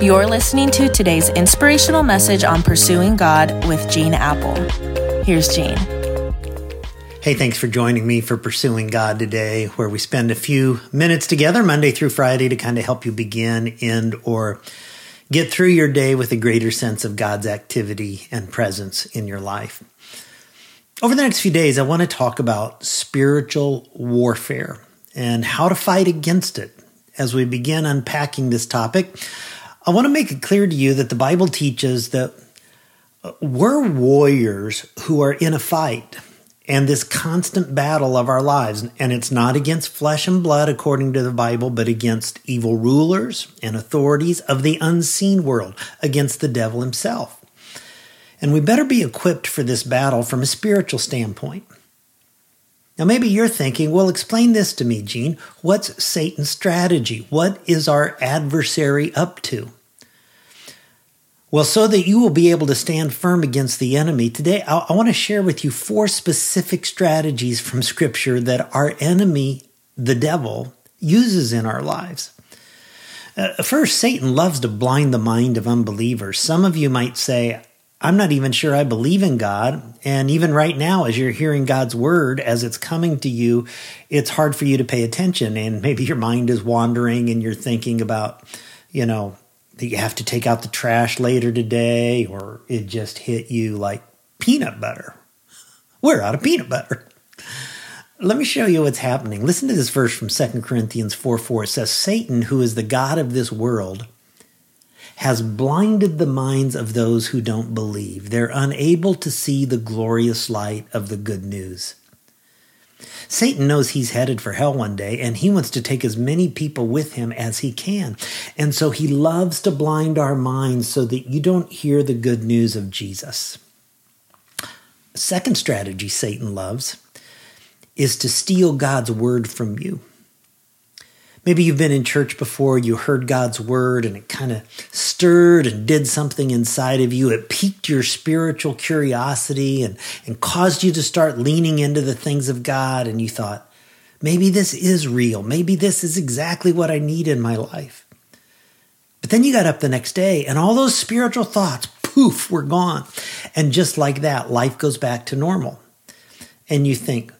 You're listening to today's inspirational message on pursuing God with Gene Appel. Here's Gene. Hey, thanks for joining me for Pursuing God today, where we spend a few minutes together Monday through Friday to kind of help you begin, end, or get through your day with a greater sense of God's activity and presence in your life. Over the next few days, I want to talk about spiritual warfare and how to fight against it. As we begin unpacking this topic, I want to make it clear to you that the Bible teaches that uh, we're warriors who are in a fight and this constant battle of our lives. And it's not against flesh and blood, according to the Bible, but against evil rulers and authorities of the unseen world, against the devil himself. And we better be equipped for this battle from a spiritual standpoint. Now, maybe you're thinking, well, explain this to me, Gene. What's Satan's strategy? What is our adversary up to? Well, so that you will be able to stand firm against the enemy, today I, I want to share with you four specific strategies from Scripture that our enemy, the devil, uses in our lives. Uh, first, Satan loves to blind the mind of unbelievers. Some of you might say, I'm not even sure I believe in God. And even right now, as you're hearing God's word, as it's coming to you, it's hard for you to pay attention. And maybe your mind is wandering and you're thinking about, you know, that you have to take out the trash later today, or it just hit you like peanut butter. We're out of peanut butter. Let me show you what's happening. Listen to this verse from 2 Corinthians 4 4. It says, Satan, who is the God of this world, has blinded the minds of those who don't believe. They're unable to see the glorious light of the good news. Satan knows he's headed for hell one day, and he wants to take as many people with him as he can. And so he loves to blind our minds so that you don't hear the good news of Jesus. Second strategy Satan loves is to steal God's word from you. Maybe you've been in church before, you heard God's word, and it kind of stirred and did something inside of you. It piqued your spiritual curiosity and, and caused you to start leaning into the things of God. And you thought, maybe this is real. Maybe this is exactly what I need in my life. But then you got up the next day, and all those spiritual thoughts, poof, were gone. And just like that, life goes back to normal. And you think,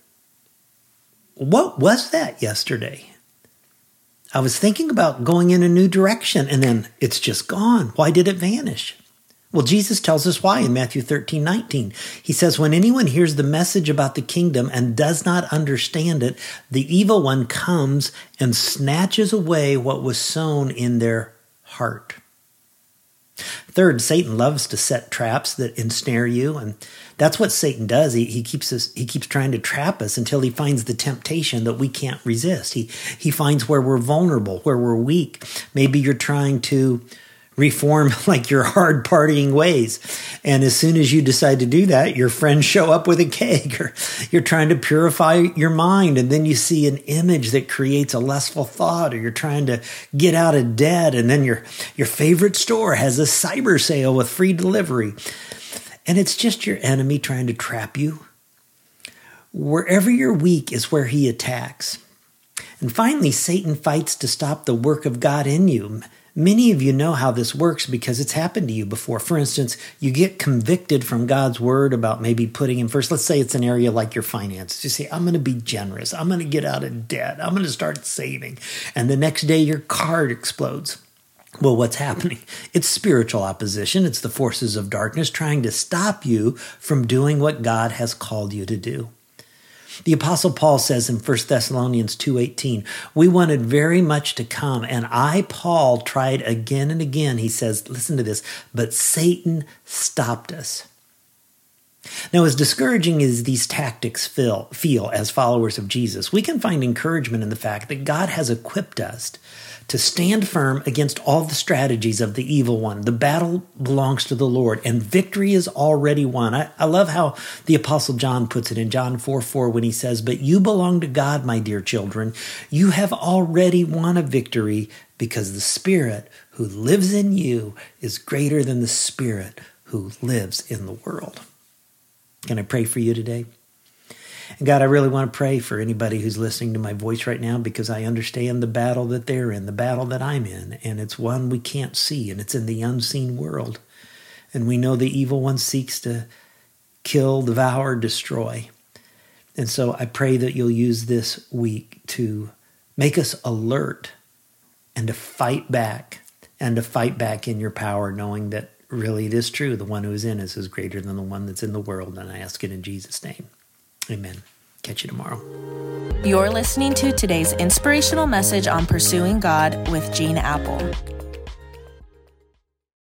what was that yesterday? I was thinking about going in a new direction and then it's just gone. Why did it vanish? Well, Jesus tells us why in Matthew 13, 19. He says, When anyone hears the message about the kingdom and does not understand it, the evil one comes and snatches away what was sown in their heart. Third, Satan loves to set traps that ensnare you, and that's what Satan does. He, he keeps us he keeps trying to trap us until he finds the temptation that we can't resist. He he finds where we're vulnerable, where we're weak. Maybe you're trying to reform like your hard partying ways. And as soon as you decide to do that, your friends show up with a cake or you're trying to purify your mind. And then you see an image that creates a lustful thought or you're trying to get out of debt. And then your, your favorite store has a cyber sale with free delivery. And it's just your enemy trying to trap you. Wherever you're weak is where he attacks. And finally, Satan fights to stop the work of God in you. Many of you know how this works because it's happened to you before. For instance, you get convicted from God's word about maybe putting in first. Let's say it's an area like your finances. You say, I'm going to be generous. I'm going to get out of debt. I'm going to start saving. And the next day, your card explodes. Well, what's happening? It's spiritual opposition. It's the forces of darkness trying to stop you from doing what God has called you to do. The apostle Paul says in 1 Thessalonians 2:18, "We wanted very much to come, and I Paul tried again and again." He says, listen to this, "but Satan stopped us." Now, as discouraging as these tactics feel, feel as followers of Jesus, we can find encouragement in the fact that God has equipped us to stand firm against all the strategies of the evil one. The battle belongs to the Lord, and victory is already won. I, I, love how the Apostle John puts it in John 4 4 when he says, But you belong to God, my dear children. You have already won a victory because the Spirit who lives in you is greater than the Spirit who lives in the world. Can I pray for you today? And God, I really want to pray for anybody who's listening to my voice right now because I understand the battle that they're in, the battle that I'm in. And it's one we can't see, and it's in the unseen world. And we know the evil one seeks to kill, devour, destroy. And so I pray that you'll use this week to make us alert and to fight back and to fight back in your power, knowing that really it is true. The one who is in us is greater than the one that's in the world. And I ask it in Jesus' name. Amen. Catch you tomorrow. You're listening to today's inspirational message on pursuing God with Gene Appel.